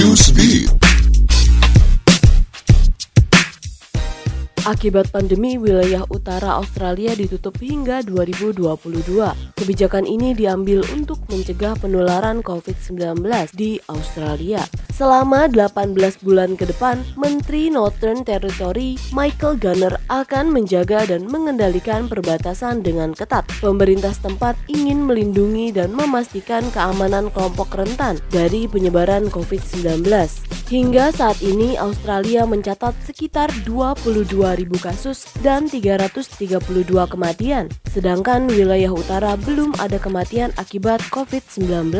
Newsfeed. Akibat pandemi, wilayah utara Australia ditutup hingga 2022. Kebijakan ini diambil untuk mencegah penularan COVID-19 di Australia. Selama 18 bulan ke depan, Menteri Northern Territory Michael Gunner akan menjaga dan mengendalikan perbatasan dengan ketat. Pemerintah setempat ingin melindungi dan memastikan keamanan kelompok rentan dari penyebaran COVID-19. Hingga saat ini Australia mencatat sekitar 22 ribu kasus dan 332 kematian, sedangkan wilayah utara belum ada kematian akibat COVID-19.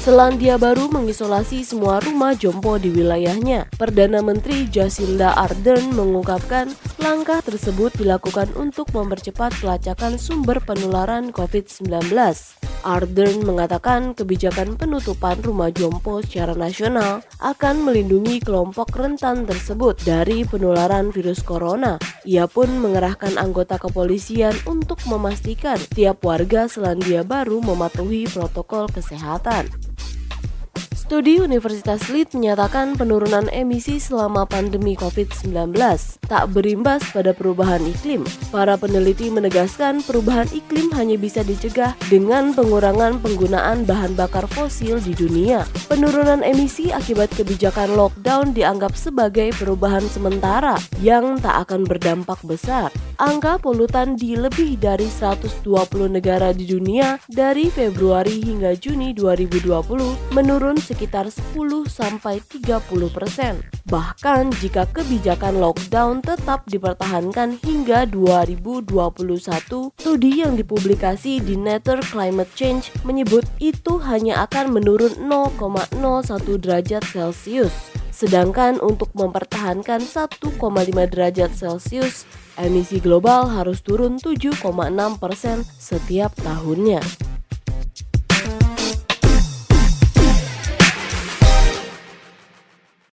Selandia Baru mengisolasi semua rumah jompo di wilayahnya. Perdana Menteri Jacinda Ardern mengungkapkan langkah tersebut dilakukan untuk mempercepat pelacakan sumber penularan COVID-19. Ardern mengatakan kebijakan penutupan rumah jompo secara nasional akan melindungi kelompok rentan tersebut dari penularan virus corona. Ia pun mengerahkan anggota kepolisian untuk memastikan tiap warga Selandia Baru mematuhi protokol kesehatan. Studi Universitas Leeds menyatakan penurunan emisi selama pandemi COVID-19 tak berimbas pada perubahan iklim. Para peneliti menegaskan perubahan iklim hanya bisa dicegah dengan pengurangan penggunaan bahan bakar fosil di dunia. Penurunan emisi akibat kebijakan lockdown dianggap sebagai perubahan sementara yang tak akan berdampak besar. Angka polutan di lebih dari 120 negara di dunia dari Februari hingga Juni 2020 menurun sekitar sekitar 10 sampai 30 persen. Bahkan jika kebijakan lockdown tetap dipertahankan hingga 2021, studi yang dipublikasi di Nature Climate Change menyebut itu hanya akan menurun 0,01 derajat Celcius. Sedangkan untuk mempertahankan 1,5 derajat Celcius, emisi global harus turun 7,6 persen setiap tahunnya.